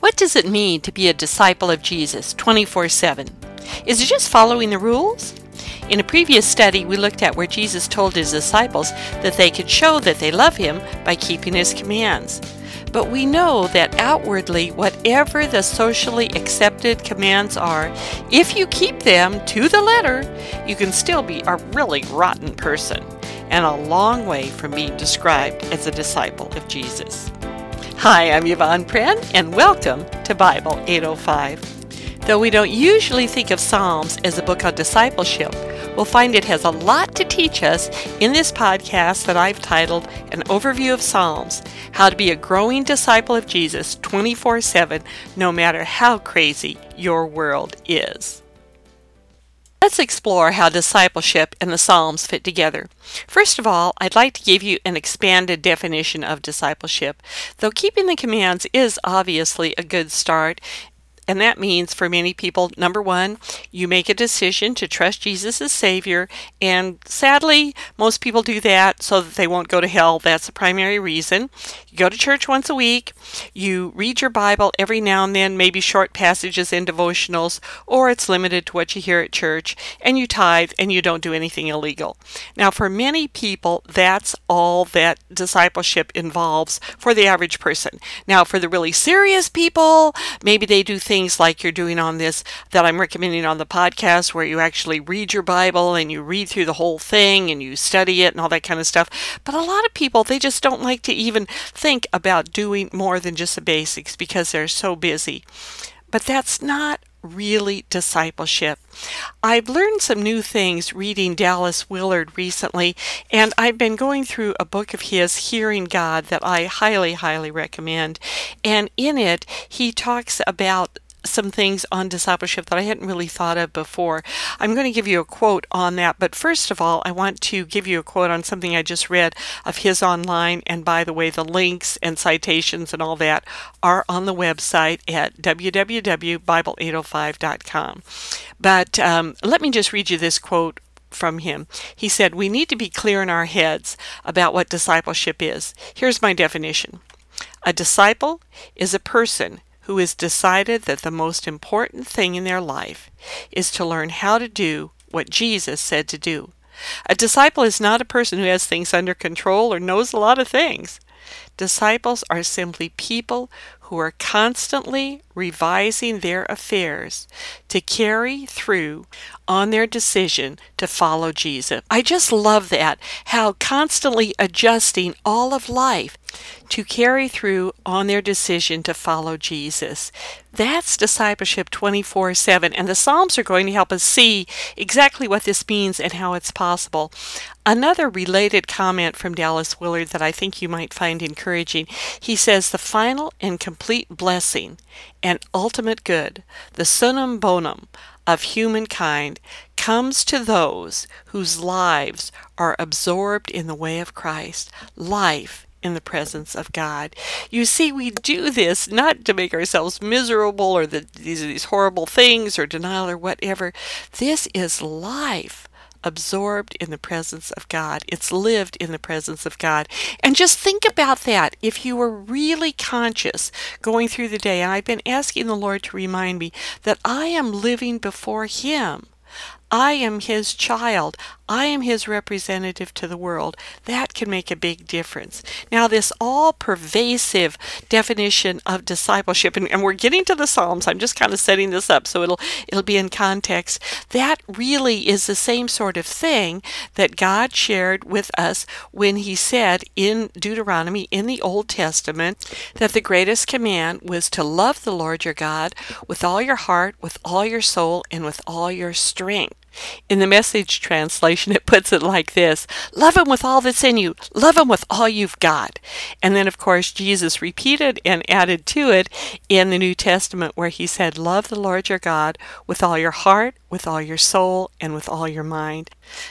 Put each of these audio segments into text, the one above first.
What does it mean to be a disciple of Jesus 24 7? Is it just following the rules? In a previous study, we looked at where Jesus told his disciples that they could show that they love him by keeping his commands. But we know that outwardly, whatever the socially accepted commands are, if you keep them to the letter, you can still be a really rotten person and a long way from being described as a disciple of Jesus. Hi, I'm Yvonne Prehn, and welcome to Bible 805. Though we don't usually think of Psalms as a book on discipleship, we'll find it has a lot to teach us in this podcast that I've titled An Overview of Psalms How to Be a Growing Disciple of Jesus 24 7, no matter how crazy your world is. Let's explore how discipleship and the Psalms fit together. First of all, I'd like to give you an expanded definition of discipleship. Though keeping the commands is obviously a good start, and that means for many people, number one, you make a decision to trust Jesus as Savior. And sadly, most people do that so that they won't go to hell. That's the primary reason. You go to church once a week. You read your Bible every now and then, maybe short passages in devotionals, or it's limited to what you hear at church. And you tithe and you don't do anything illegal. Now, for many people, that's all that discipleship involves for the average person. Now, for the really serious people, maybe they do things things like you're doing on this that I'm recommending on the podcast, where you actually read your Bible and you read through the whole thing and you study it and all that kind of stuff. But a lot of people, they just don't like to even think about doing more than just the basics because they're so busy. But that's not really discipleship. I've learned some new things reading Dallas Willard recently, and I've been going through a book of his, Hearing God, that I highly, highly recommend. And in it, he talks about some things on discipleship that I hadn't really thought of before. I'm going to give you a quote on that, but first of all, I want to give you a quote on something I just read of his online. And by the way, the links and citations and all that are on the website at www.bible805.com. But um, let me just read you this quote from him. He said, We need to be clear in our heads about what discipleship is. Here's my definition. A disciple is a person who has decided that the most important thing in their life is to learn how to do what Jesus said to do. A disciple is not a person who has things under control or knows a lot of things. Disciples are simply people who are constantly revising their affairs to carry through on their decision to follow Jesus. I just love that, how constantly adjusting all of life to carry through on their decision to follow Jesus. That's discipleship 24 7, and the Psalms are going to help us see exactly what this means and how it's possible. Another related comment from Dallas Willard that I think you might find encouraging he says, The final and complete blessing and ultimate good, the summum bonum of humankind, comes to those whose lives are absorbed in the way of Christ. Life in the presence of God. You see, we do this not to make ourselves miserable or these are these horrible things or denial or whatever. This is life absorbed in the presence of God. It's lived in the presence of God. And just think about that. If you were really conscious going through the day, and I've been asking the Lord to remind me that I am living before Him. I am his child. I am his representative to the world. That can make a big difference. Now, this all pervasive definition of discipleship, and, and, we're getting to the Psalms. I'm just kind of setting this up so it'll it'll be in context. That really is the same sort of thing that God shared with us when he said in Deuteronomy in the Old Testament that the greatest command was to love the Lord your God with all your heart, with all your soul, and with all your strength. In the message translation, it puts it like this Love him with all that's in you, love him with all you've got. And then, of course, Jesus repeated and added to it in the New Testament where he said, Love the Lord your God with all your heart, with all your soul, and with all your mind.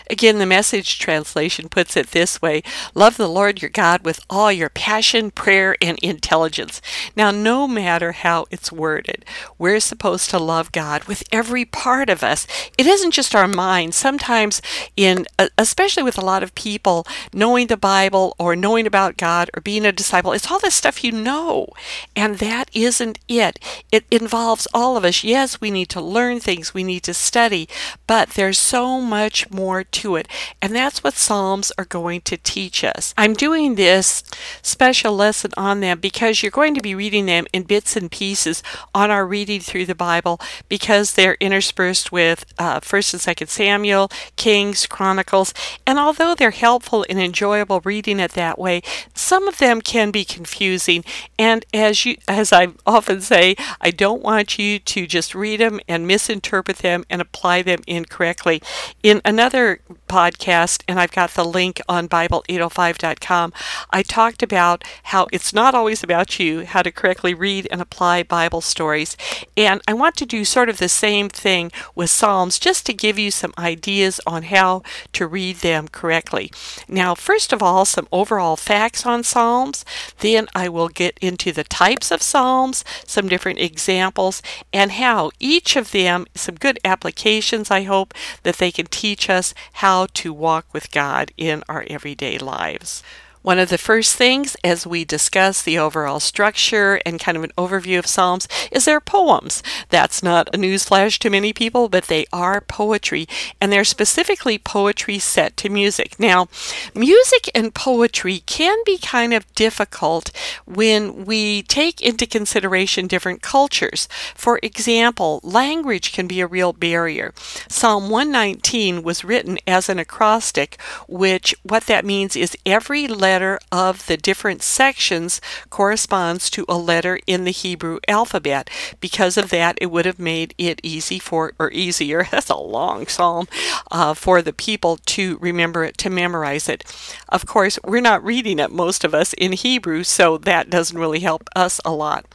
Again, the message translation puts it this way Love the Lord your God with all your passion, prayer, and intelligence. Now, no matter how it's worded, we're supposed to love God with every part of us. It isn't just our mind. Sometimes, in especially with a lot of people, knowing the Bible or knowing about God or being a disciple, it's all this stuff you know, and that isn't it. It involves all of us. Yes, we need to learn things, we need to study, but there's so much more to it, and that's what Psalms are going to teach us. I'm doing this special lesson on them because you're going to be reading them in bits and pieces on our reading through the Bible because they're interspersed with uh, First Second Samuel, Kings, Chronicles, and although they're helpful and enjoyable reading it that way, some of them can be confusing. And as you, as I often say, I don't want you to just read them and misinterpret them and apply them incorrectly. In another podcast, and I've got the link on Bible805.com, I talked about how it's not always about you, how to correctly read and apply Bible stories. And I want to do sort of the same thing with Psalms just to give you some ideas on how to read them correctly. Now, first of all, some overall facts on Psalms. Then I will get into the types of Psalms, some different examples, and how each of them, some good applications, I hope, that they can teach us how to walk with God in our everyday lives. One of the first things as we discuss the overall structure and kind of an overview of Psalms is their poems. That's not a newsflash to many people, but they are poetry, and they're specifically poetry set to music. Now, music and poetry can be kind of difficult when we take into consideration different cultures. For example, language can be a real barrier. Psalm 119 was written as an acrostic, which what that means is every letter letter of the different sections corresponds to a letter in the Hebrew alphabet. Because of that, it would have made it easy for, or easier, that's a long psalm, uh, for the people to remember it, to memorize it. Of course, we're not reading it, most of us, in Hebrew, so that doesn't really help us a lot.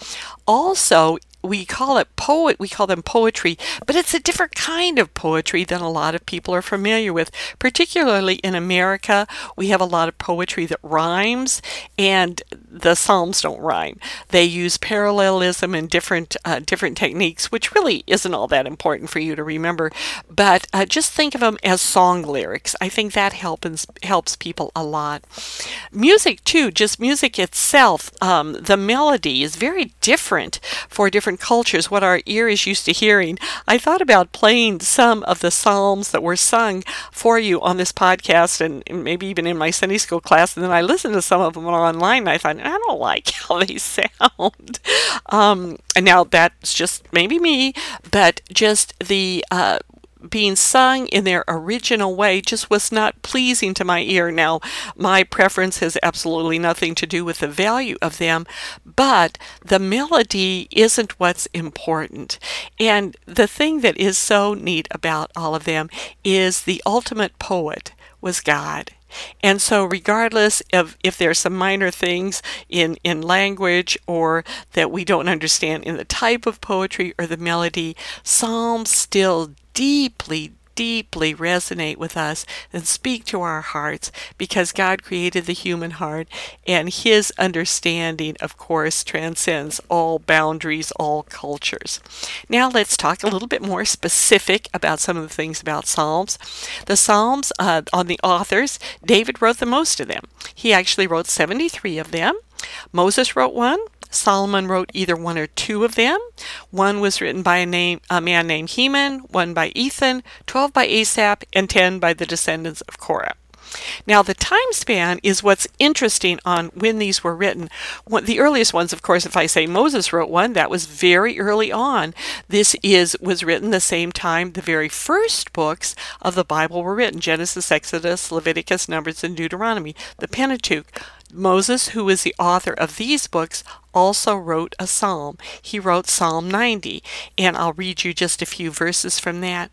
Also, we call it poet we call them poetry but it's a different kind of poetry than a lot of people are familiar with particularly in america. We have a lot of poetry that rhymes and the psalms don't rhyme. They use parallelism and different uh, different techniques which really isn't all that important for you to remember but uh, just think of them as song lyrics. I think that helps helps people a lot. Music too just music itself um, the melody is very different for different cultures, what our ear is used to hearing, I thought about playing some of the Psalms that were sung for you on this podcast and maybe even in my Sunday school class. And then I listened to some of them online and I thought, I don't like how they sound. Um, and now that's just maybe me, but just the uh, being sung in their original way just was not pleasing to my ear. Now, my preference has absolutely nothing to do with the value of them, but the melody isn't what's important. And the thing that is so neat about all of them is the ultimate poet was God. And so, regardless of if there's some minor things in, in language or that we don't understand in the type of poetry or the melody, Psalms still deeply, deeply resonate with us and speak to our hearts because God created the human heart and his understanding, of course, transcends all boundaries, all cultures. Now let's talk a little bit more specific about some of the things about Psalms. The Psalms, uh, on the authors, David wrote the most of them. He actually wrote 73 of them. Moses wrote one, Solomon wrote either one or two of them. One was written by a, name, a man named Heman, one by Ethan, 12 by Asaph, and 10 by the descendants of Korah. Now, the time span is what's interesting on when these were written. the earliest ones, of course, if I say Moses wrote one, that was very early on. This is was written the same time the very first books of the Bible were written: Genesis, Exodus, Leviticus, Numbers, and Deuteronomy, the Pentateuch. Moses, who is the author of these books, also wrote a psalm. He wrote Psalm 90, and I'll read you just a few verses from that.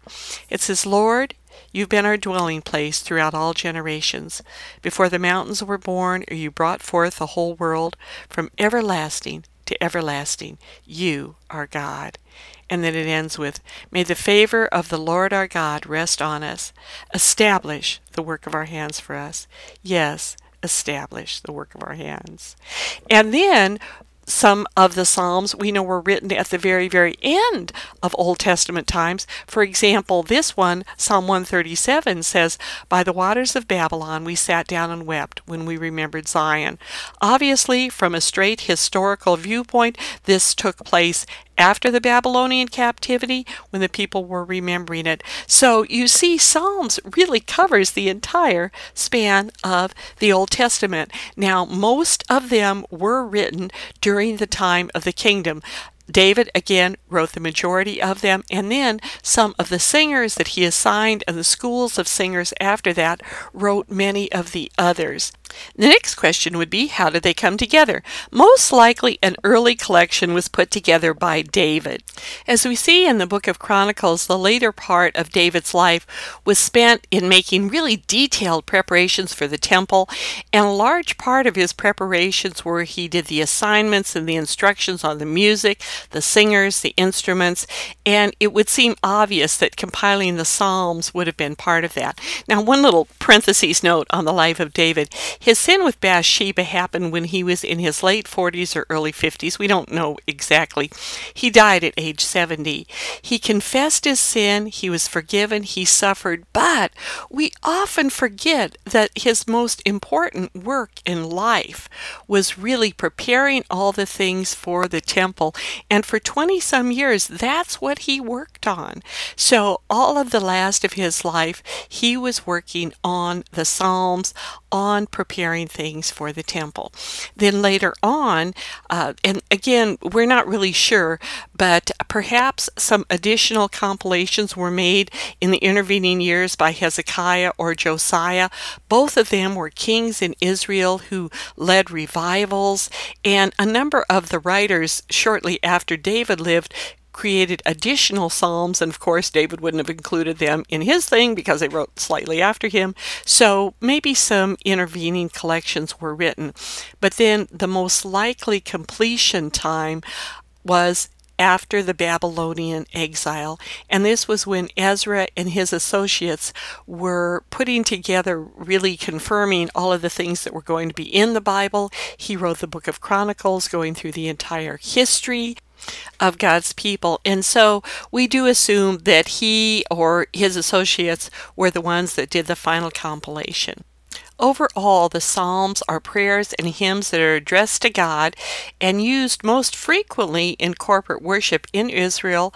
It says, Lord, You've been our dwelling place throughout all generations. Before the mountains were born, or you brought forth the whole world, from everlasting to everlasting, you are God. And then it ends with, May the favor of the Lord our God rest on us. Establish the work of our hands for us. Yes, establish the work of our hands. And then some of the Psalms we know were written at the very, very end of Old Testament times. For example, this one, Psalm 137, says, By the waters of Babylon we sat down and wept when we remembered Zion. Obviously, from a straight historical viewpoint, this took place after the Babylonian captivity when the people were remembering it. So you see, Psalms really covers the entire span of the Old Testament. Now, most of them were written during the time of the kingdom. David again wrote the majority of them, and then some of the singers that he assigned and the schools of singers after that wrote many of the others. The next question would be how did they come together? Most likely, an early collection was put together by David. As we see in the book of Chronicles, the later part of David's life was spent in making really detailed preparations for the temple, and a large part of his preparations were he did the assignments and the instructions on the music, the singers, the instruments, and it would seem obvious that compiling the Psalms would have been part of that. Now, one little parenthesis note on the life of David. His sin with Bathsheba happened when he was in his late 40s or early 50s. We don't know exactly. He died at age 70. He confessed his sin, he was forgiven, he suffered, but we often forget that his most important work in life was really preparing all the things for the temple. And for 20 some years, that's what he worked on. So, all of the last of his life, he was working on the Psalms, on preparing things for the temple. Then later on, uh, and again, we're not really sure, but perhaps some additional compilations were made in the intervening years by Hezekiah or Josiah. Both of them were kings in Israel who led revivals, and a number of the writers shortly after David lived created additional psalms, and of course, David wouldn't have included them in his thing because they wrote slightly after him. So maybe some intervening collections were written. But then the most likely completion time was after the Babylonian exile. And this was when Ezra and his associates were putting together, really confirming all of the things that were going to be in the Bible. He wrote the book of Chronicles, going through the entire history of God's people. And so we do assume that he or his associates were the ones that did the final compilation. Overall, the Psalms are prayers and hymns that are addressed to God and used most frequently in corporate worship in Israel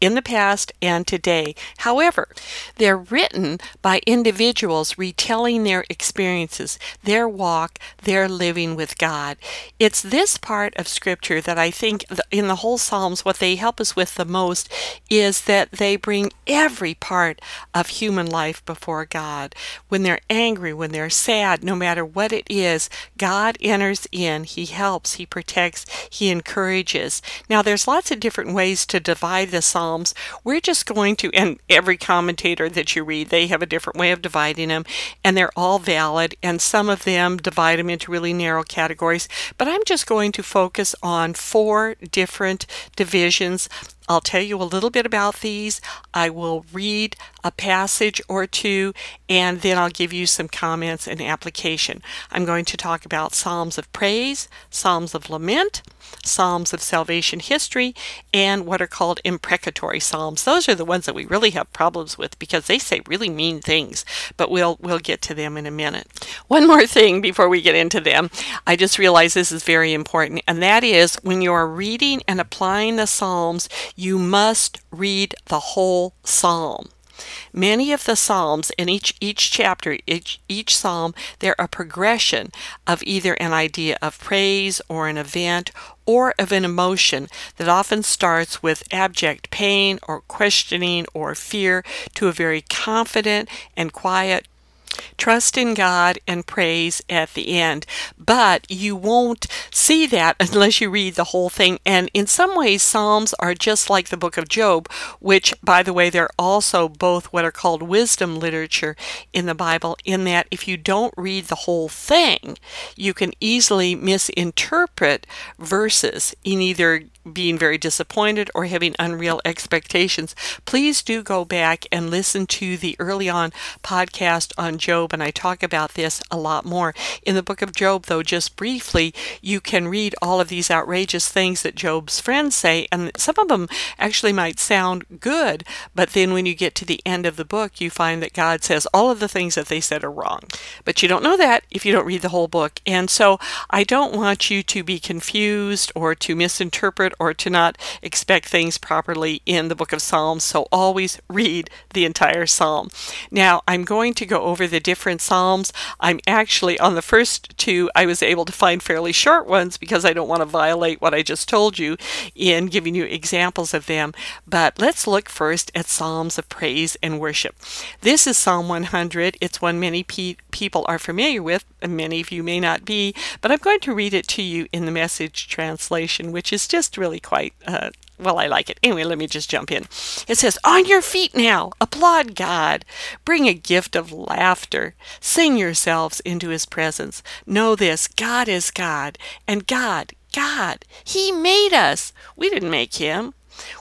in the past and today. However, they're written by individuals retelling their experiences, their walk, their living with God. It's this part of Scripture that I think in the whole Psalms, what they help us with the most is that they bring every part of human life before God. When they're angry, when they're sad, no matter what it is, God enters in, He helps, He protects, He encourages. Now, there's lots of different ways to divide the Psalms Psalms. We're just going to, and every commentator that you read, they have a different way of dividing them, and they're all valid, and some of them divide them into really narrow categories. But I'm just going to focus on four different divisions I'll tell you a little bit about these. I will read a passage or two, and then I'll give you some comments and application. I'm going to talk about Psalms of Praise, Psalms of Lament, Psalms of Salvation History, and what are called imprecatory Psalms. Those are the ones that we really have problems with because they say really mean things, but we'll we'll get to them in a minute. One more thing before we get into them. I just realized this is very important, and that is when you are reading and applying the Psalms, you must read the whole psalm. Many of the psalms in each each chapter, each each psalm, they're a progression of either an idea of praise or an event or of an emotion that often starts with abject pain or questioning or fear to a very confident and quiet Trust in God and praise at the end. But you won't see that unless you read the whole thing. And in some ways, Psalms are just like the book of Job, which, by the way, they're also both what are called wisdom literature in the Bible, in that if you don't read the whole thing, you can easily misinterpret verses in either being very disappointed or having unreal expectations, please do go back and listen to the early on podcast on Job. And I talk about this a lot more. In the book of Job, though, just briefly, you can read all of these outrageous things that Job's friends say. And some of them actually might sound good. But then when you get to the end of the book, you find that God says all of the things that they said are wrong. But you don't know that if you don't read the whole book. And so I don't want you to be confused or to misinterpret or to not expect things properly in the book of Psalms. So always read the entire psalm. Now, I'm going to go over the different psalms. I'm actually on the first two, I was able to find fairly short ones because I don't want to violate what I just told you in giving you examples of them. But let's look first at psalms of praise and worship. This is Psalm 100. It's one many pe- people are familiar with, many of you may not be, but I'm going to read it to you in the message translation, which is just really quite uh, well, I like it. Anyway, let me just jump in. It says, On your feet now, applaud God. Bring a gift of laughter. Sing yourselves into his presence. Know this God is God, and God, God, he made us. We didn't make him.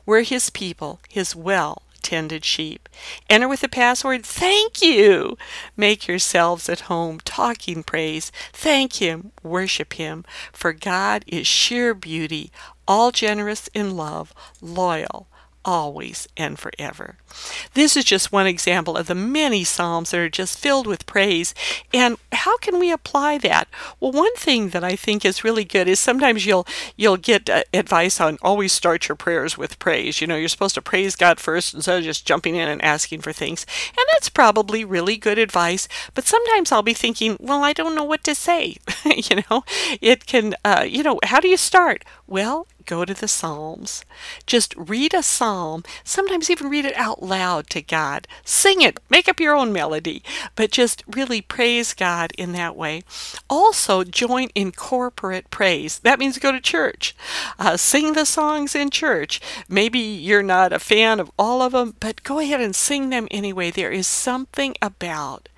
We're his people, his well tended sheep. Enter with the password, thank you. Make yourselves at home, talking praise. Thank him, worship him, for God is sheer beauty, all generous in love, loyal, always and forever. This is just one example of the many Psalms that are just filled with praise. And how can we apply that? Well, one thing that I think is really good is sometimes you'll you'll get uh, advice on always start your prayers with praise. You know, you're supposed to praise God first instead of just jumping in and asking for things. And that's probably really good advice. But sometimes I'll be thinking, well, I don't know what to say. you know, it can, uh, you know, how do you start? Well, go to the Psalms. Just read a psalm, sometimes even read it out loud to God. Sing it, make up your own melody, but just really praise God in that way. Also, join in corporate praise. That means go to church. Uh, sing the songs in church. Maybe you're not a fan of all of them, but go ahead and sing them anyway. There is something about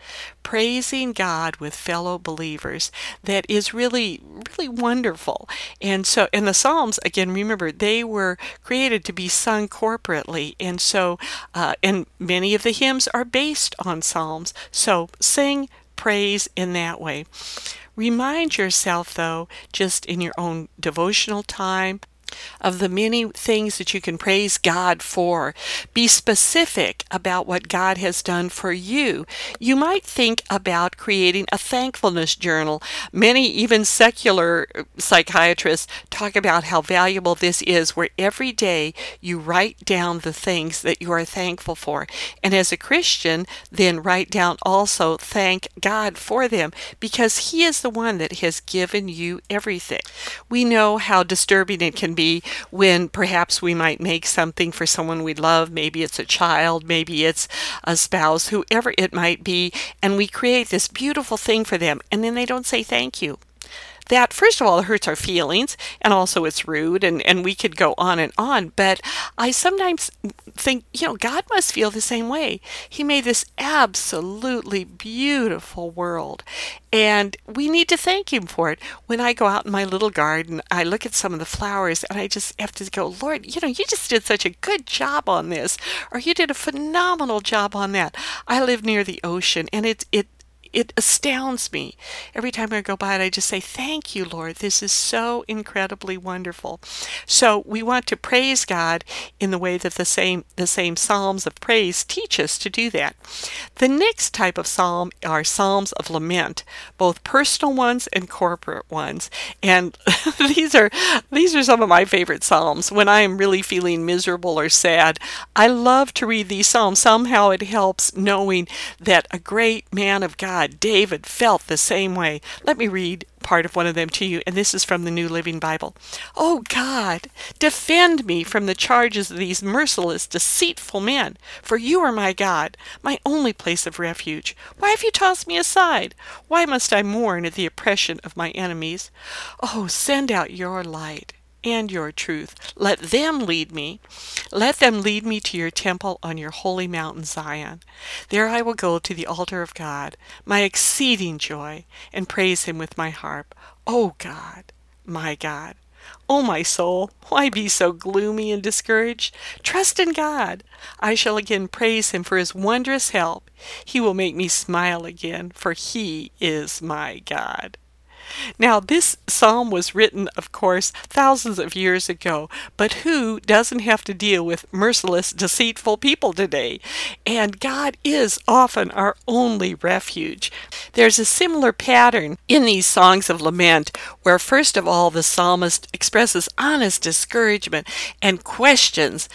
praising God with fellow believers that is really, really wonderful. And so, in the Psalms, again, remember, they were created to be sung corporately. And so, uh, and many of the hymns are based on Psalms. So, sing praise in that way. Remind yourself, though, just in your own devotional time, of the many things that you can praise God for. Be specific about what God has done for you. You might think about creating a thankfulness journal. Many, even secular uh, psychiatrists, talk about how valuable this is, where every day you write down the things that you are thankful for. And as a Christian, then write down also thank God for them because He is the one that has given you everything. We know how disturbing it can be when perhaps we might make something for someone we love. Maybe it's a child, maybe it's a spouse, whoever it might be, and we create this beautiful thing for them, and then they don't say thank you that first of all hurts our feelings and also it's rude and, and we could go on and on but i sometimes think you know god must feel the same way. He made this absolutely beautiful world and we need to thank him for it. When i go out in my little garden i look at some of the flowers and i just have to go lord you know you just did such a good job on this or you did a phenomenal job on that. I live near the ocean and it's it it astounds me. Every time I go by it, I just say, Thank you, Lord. This is so incredibly wonderful. So we want to praise God in the way that the same the same Psalms of praise teach us to do that. The next type of psalm are Psalms of lament, both personal ones and corporate ones. And these are these are some of my favorite psalms. When I am really feeling miserable or sad, I love to read these psalms. Somehow it helps knowing that a great man of God God, David felt the same way. Let me read part of one of them to you, and this is from the New Living Bible. Oh God, defend me from the charges of these merciless, deceitful men, for you are my God, my only place of refuge. Why have you tossed me aside? Why must I mourn at the oppression of my enemies? Oh, send out your light and your truth. Let them lead me. Let them lead me to your temple on your holy mountain Zion. There I will go to the altar of God, my exceeding joy, and praise him with my harp. O God, my God. O my soul, why be so gloomy and discouraged? Trust in God. I shall again praise him for his wondrous help. He will make me smile again, for he is my God. Now, this psalm was written, of course, thousands of years ago, but who doesn't have to deal with merciless, deceitful people today? And God is often our only refuge. There's a similar pattern in these songs of lament, where first of all the psalmist expresses honest discouragement and questions.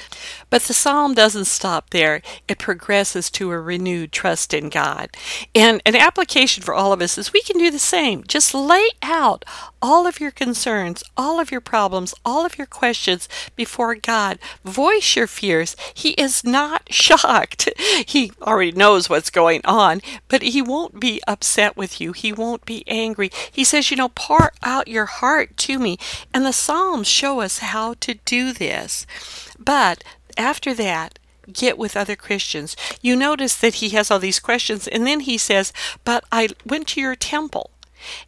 But the psalm doesn't stop there, it progresses to a renewed trust in God. And an application for all of us is we can do the same. Just lay out all of your concerns, all of your problems, all of your questions before God. Voice your fears. He is not shocked. He already knows what's going on, but He won't be upset with you. He won't be angry. He says, you know, pour out your heart to me. And the Psalms show us how to do this. But after that, get with other Christians. You notice that he has all these questions, and then he says, But I went to your temple.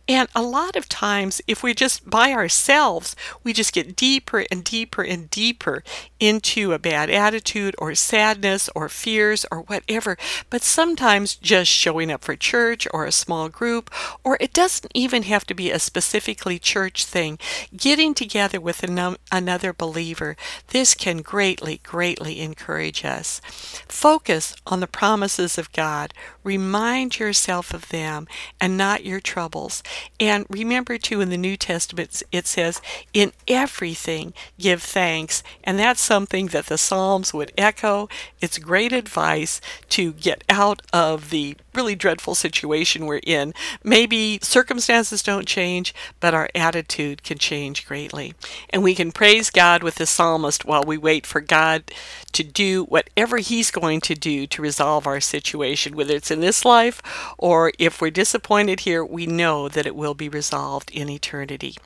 And a lot of times, if we're just by ourselves, we just get deeper and deeper and deeper into a bad attitude or sadness or fears or whatever. But sometimes just showing up for church or a small group, or it doesn't even have to be a specifically church thing, getting together with another believer, this can greatly, greatly encourage us. Focus on the promises of God. Remind yourself of them and not your And remember, too, in the New Testament, it says, in everything give thanks. And that's something that the Psalms would echo. It's great advice to get out of the really dreadful situation we're in. Maybe circumstances don't change, but our attitude can change greatly. And we can praise God with the psalmist while we wait for God to do whatever He's going to do to resolve our situation, whether it's in this life or if we're disappointed here, we know that it will be resolved in eternity.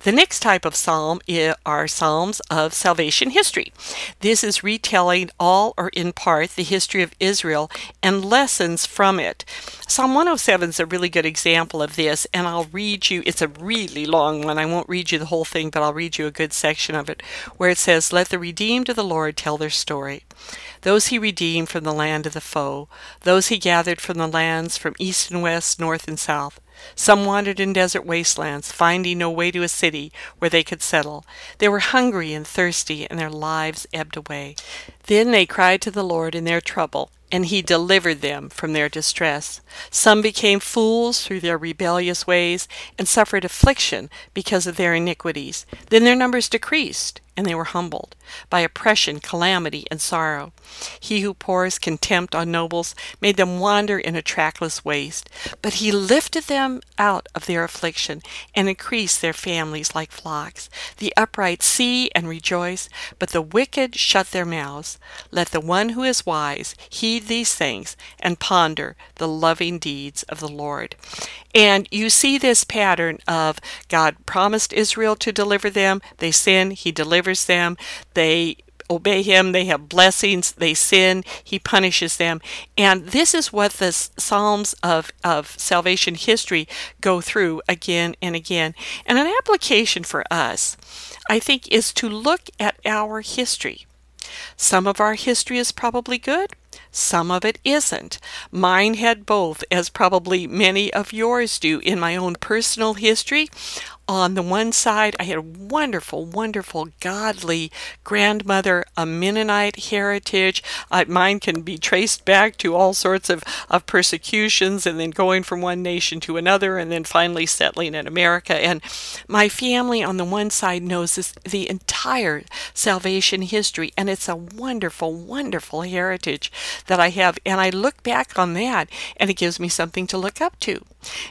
The next type of psalm are psalms of salvation history. This is retelling all or in part the history of Israel and lessons from it it. Psalm 107 is a really good example of this, and I'll read you, it's a really long one. I won't read you the whole thing, but I'll read you a good section of it where it says, Let the redeemed of the Lord tell their story. Those he redeemed from the land of the foe, those he gathered from the lands from east and west, north and south. Some wandered in desert wastelands, finding no way to a city where they could settle. They were hungry and thirsty, and their lives ebbed away. Then they cried to the Lord in their trouble, and he delivered them from their distress. Some became fools through their rebellious ways, and suffered affliction because of their iniquities. Then their numbers decreased, and they were humbled by oppression, calamity, and sorrow. He who pours contempt on nobles made them wander in a trackless waste, but he lifted them out of their affliction and increased their families like flocks. The upright see and rejoice, but the wicked shut their mouths. Let the one who is wise heed these things and ponder the loving deeds of the Lord. And you see this pattern of God promised Israel to deliver them, they sin, he delivers them, they obey him, they have blessings, they sin, he punishes them. And this is what the Psalms of, of salvation history go through again and again. And an application for us, I think, is to look at our history. Some of our history is probably good, some of it isn't. Mine had both, as probably many of yours do in my own personal history on the one side, I had a wonderful, wonderful, godly grandmother, a Mennonite heritage. Uh, mine can be traced back to all sorts of, of persecutions and then going from one nation to another and then finally settling in America. And my family on the one side knows this, the entire salvation history, and it's a wonderful, wonderful heritage that I have. And I look back on that, and it gives me something to look up to.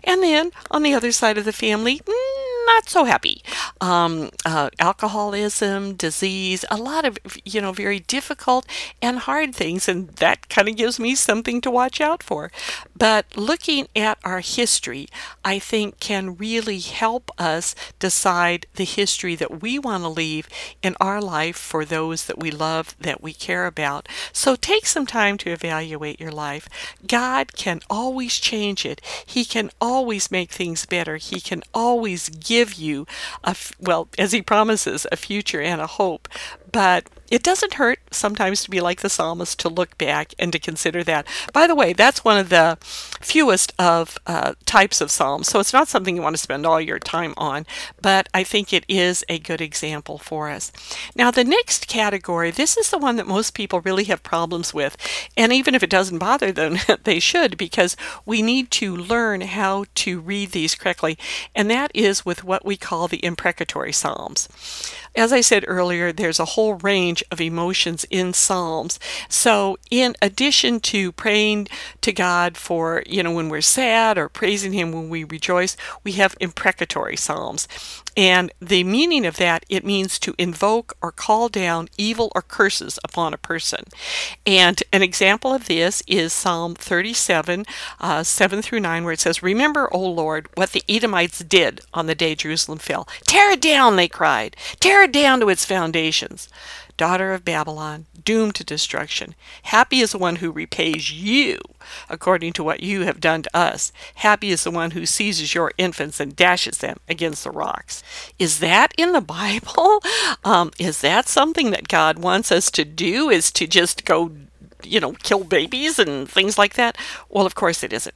And then on the other side of the family, mm, not so happy. Um, uh, alcoholism, disease, a lot of, you know, very difficult and hard things. And that kind of gives me something to watch out for. But looking at our history, I think can really help us decide the history that we want to leave in our life for those that we love, that we care about. So take some time to evaluate your life. God can always change it. He can always make things better. He can always give give you a well, as he promises, a future and a hope. But it doesn't hurt sometimes to be like the psalmist to look back and to consider that. By the way, that's one of the fewest of uh, types of psalms, so it's not something you want to spend all your time on, but I think it is a good example for us. Now, the next category, this is the one that most people really have problems with, and even if it doesn't bother them, they should, because we need to learn how to read these correctly, and that is with what we call the imprecatory psalms. As I said earlier, there's a whole range of emotions in Psalms. So, in addition to praying to God for, you know, when we're sad or praising Him when we rejoice, we have imprecatory Psalms. And the meaning of that, it means to invoke or call down evil or curses upon a person. And an example of this is Psalm 37, uh, 7 through 9, where it says, Remember, O Lord, what the Edomites did on the day Jerusalem fell. Tear it down, they cried. Tear it down to its foundations daughter of Babylon, doomed to destruction. Happy is the one who repays you according to what you have done to us. Happy is the one who seizes your infants and dashes them against the rocks. Is that in the Bible? Um, is that something that God wants us to do? Is to just go you know, kill babies and things like that? Well, of course it isn't.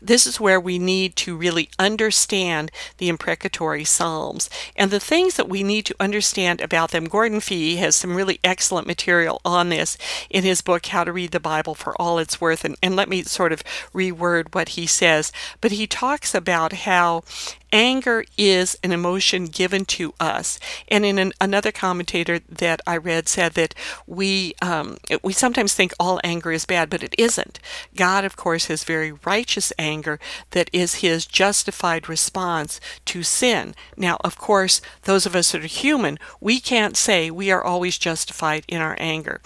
This is where we need to really understand the imprecatory Psalms and the things that we need to understand about them. Gordon Fee has some really excellent material on this in his book, How to Read the Bible for All It's Worth. And, and let me sort of reword what he says. But he talks about how anger is an emotion given to us. And in an, another commentator that I read said that we um, we sometimes think all anger is bad, but it isn't. God, of course, has very righteous anger that is His justified response to sin. Now, of course, those of us that are human, we can't say we are always justified in our anger.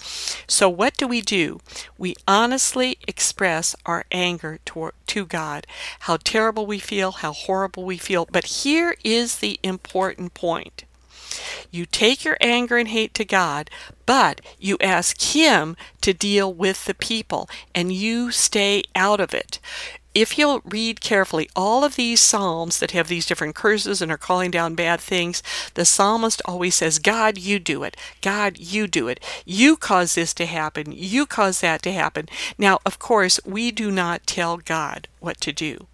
So, what do we do? We honestly express our anger to, to God, how terrible we feel, how horrible we feel But here is the important point. You take your anger and hate to God, but you ask Him to deal with the people, and you stay out of it. If you'll read carefully all of these Psalms that have these different curses and are calling down bad things, the psalmist always says, God, you do it. God, you do it. You cause this to happen. You cause that to happen. Now, of course, we do not tell God what to do.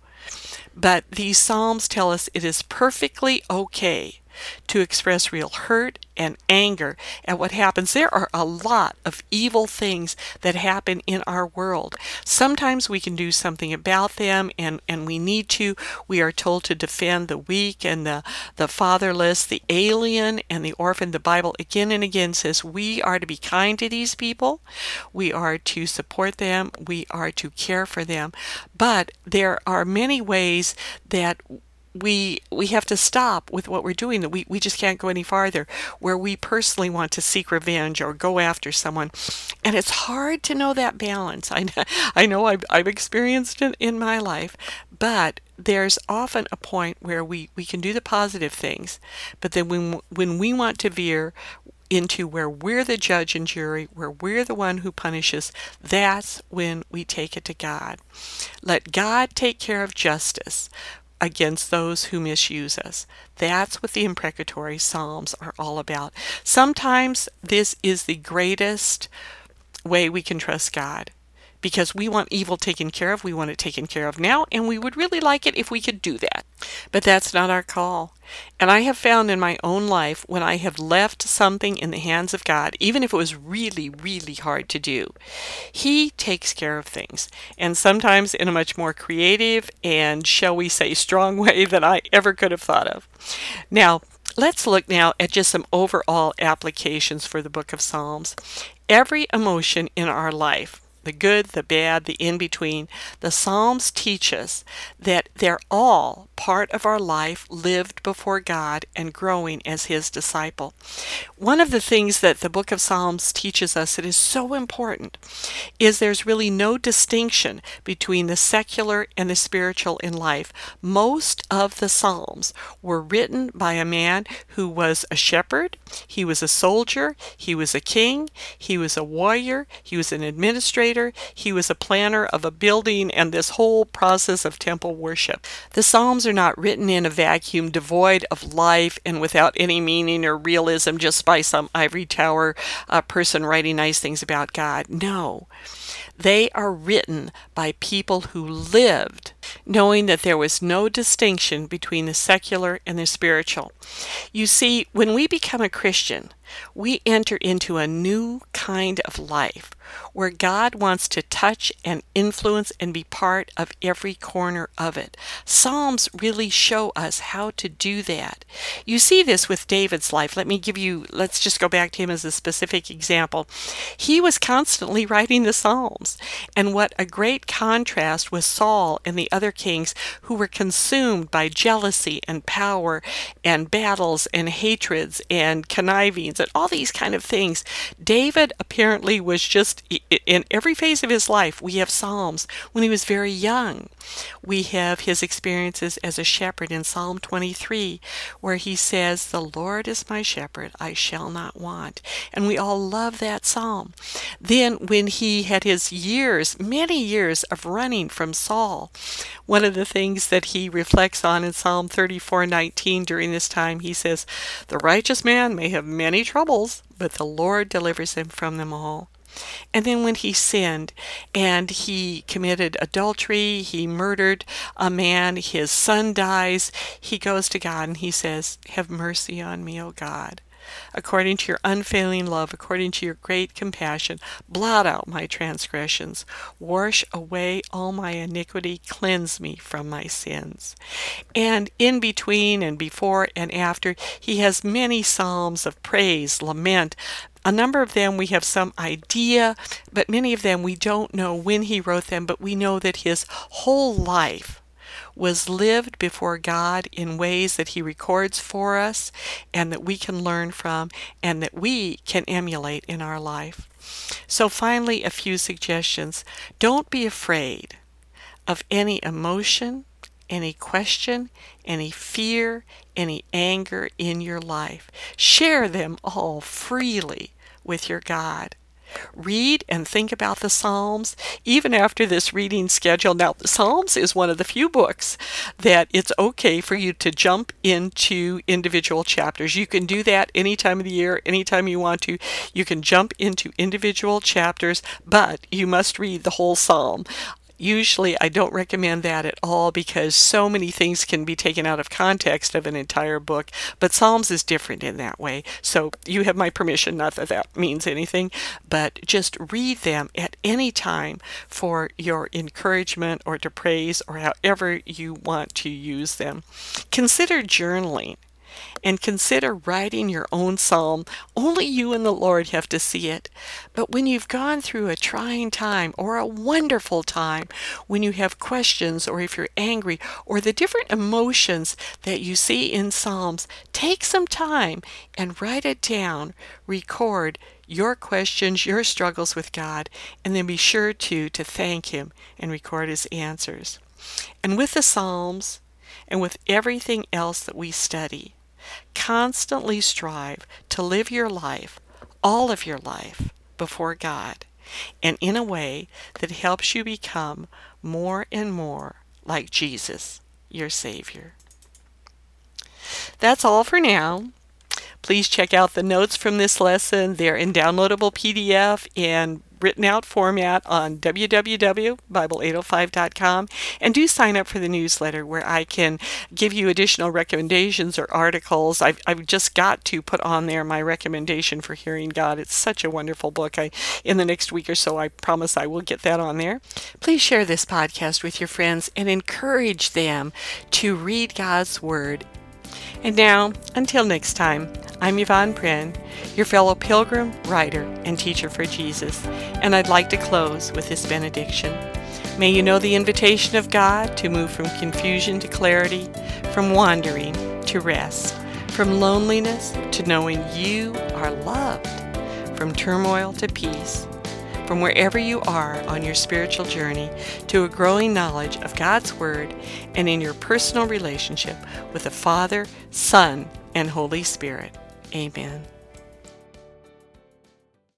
But these Psalms tell us it is perfectly okay to express real hurt and anger at what happens. There are a lot of evil things that happen in our world. Sometimes we can do something about them and, and we need to. We are told to defend the weak and the, the fatherless, the alien and the orphan. The Bible again and again says we are to be kind to these people. We are to support them. We are to care for them. But there are many ways that we we have to stop with what we're doing we, we just can't go any farther where we personally want to seek revenge or go after someone. And it's hard to know that balance. I, I know I've, I've experienced it in my life but there's often a point where we, we can do the positive things but then when when we want to veer into where we're the judge and jury, where we're the one who punishes, that's when we take it to God. Let God take care of justice against those who misuse us. That's what the imprecatory Psalms are all about. Sometimes this is the greatest way we can trust God because we want evil taken care of. We want it taken care of now, and we would really like it if we could do that. But that's not our call. And I have found in my own life when I have left something in the hands of God, even if it was really, really hard to do, He takes care of things. And sometimes in a much more creative and, shall we say, strong way than I ever could have thought of. Now, let's look now at just some overall applications for the book of Psalms. Every emotion in our life, the good, the bad, the in between. The Psalms teach us that they're all part of our life lived before God and growing as His disciple. One of the things that the book of Psalms teaches us that is so important is there's really no distinction between the secular and the spiritual in life. Most of the Psalms were written by a man who was a shepherd, he was a soldier, he was a king, he was a warrior, he was an administrator he was a planner of a building and this whole process of temple worship. The Psalms are not written in a vacuum, devoid of life and without any meaning or realism, just by some ivory tower uh, person writing nice things about God. No. They are written by people who lived knowing that there was no distinction between the secular and the spiritual. You see, when we become a Christian, we enter into a new kind of life where God wants to touch and influence and be part of every corner of it. Psalms really show us how to do that. You see this with David's life. Let me give you, let's just go back to him as a specific example. He was constantly writing the Psalms, and what a great contrast with Saul and the other kings who were consumed by jealousy and power and battles and hatreds and connivings and all these kind of things. David apparently was just in every phase of his life. We have Psalms when he was very young. We have his experiences as a shepherd in Psalm 23, where he says, The Lord is my shepherd, I shall not want. And we all love that psalm. Then, when he had his years, many years of running from Saul, one of the things that he reflects on in Psalm 34:19 during this time, he says, The righteous man may have many troubles, but the Lord delivers him from them all. And then when he sinned and he committed adultery, he murdered a man, his son dies, he goes to God and he says, Have mercy on me, O God. According to your unfailing love, according to your great compassion, blot out my transgressions, wash away all my iniquity, cleanse me from my sins. And in between and before and after, he has many psalms of praise, lament, a number of them we have some idea, but many of them we don't know when he wrote them, but we know that his whole life was lived before God in ways that he records for us and that we can learn from and that we can emulate in our life. So, finally, a few suggestions. Don't be afraid of any emotion, any question, any fear, any anger in your life. Share them all freely with your God. Read and think about the Psalms, even after this reading schedule. Now, the Psalms is one of the few books that it's okay for you to jump into individual chapters. You can do that any time of the year, anytime you want to. You can jump into individual chapters, but you must read the whole Psalm. Usually, I don't recommend that at all because so many things can be taken out of context of an entire book. But Psalms is different in that way. So you have my permission, not that that means anything, but just read them at any time for your encouragement or to praise or however you want to use them. Consider journaling and consider writing your own psalm. Only you and the Lord have to see it. But when you've gone through a trying time or a wonderful time, when you have questions or if you're angry or the different emotions that you see in psalms, take some time and write it down. Record your questions, your struggles with God, and then be sure to to thank him and record his answers. And with the psalms and with everything else that we study, Constantly strive to live your life, all of your life, before God, and in a way that helps you become more and more like Jesus, your Savior. That's all for now. Please check out the notes from this lesson. They're in downloadable PDF and written out format on www.bible805.com and do sign up for the newsletter where I can give you additional recommendations or articles. I've, I've just got to put on there my recommendation for Hearing God. It's such a wonderful book. I in the next week or so I promise I will get that on there. Please share this podcast with your friends and encourage them to read God's word and now, until next time, I'm Yvonne Prehn, your fellow pilgrim, writer, and teacher for Jesus, and I'd like to close with this benediction. May you know the invitation of God to move from confusion to clarity, from wandering to rest, from loneliness to knowing you are loved, from turmoil to peace from wherever you are on your spiritual journey to a growing knowledge of God's Word and in your personal relationship with the Father, Son, and Holy Spirit. Amen.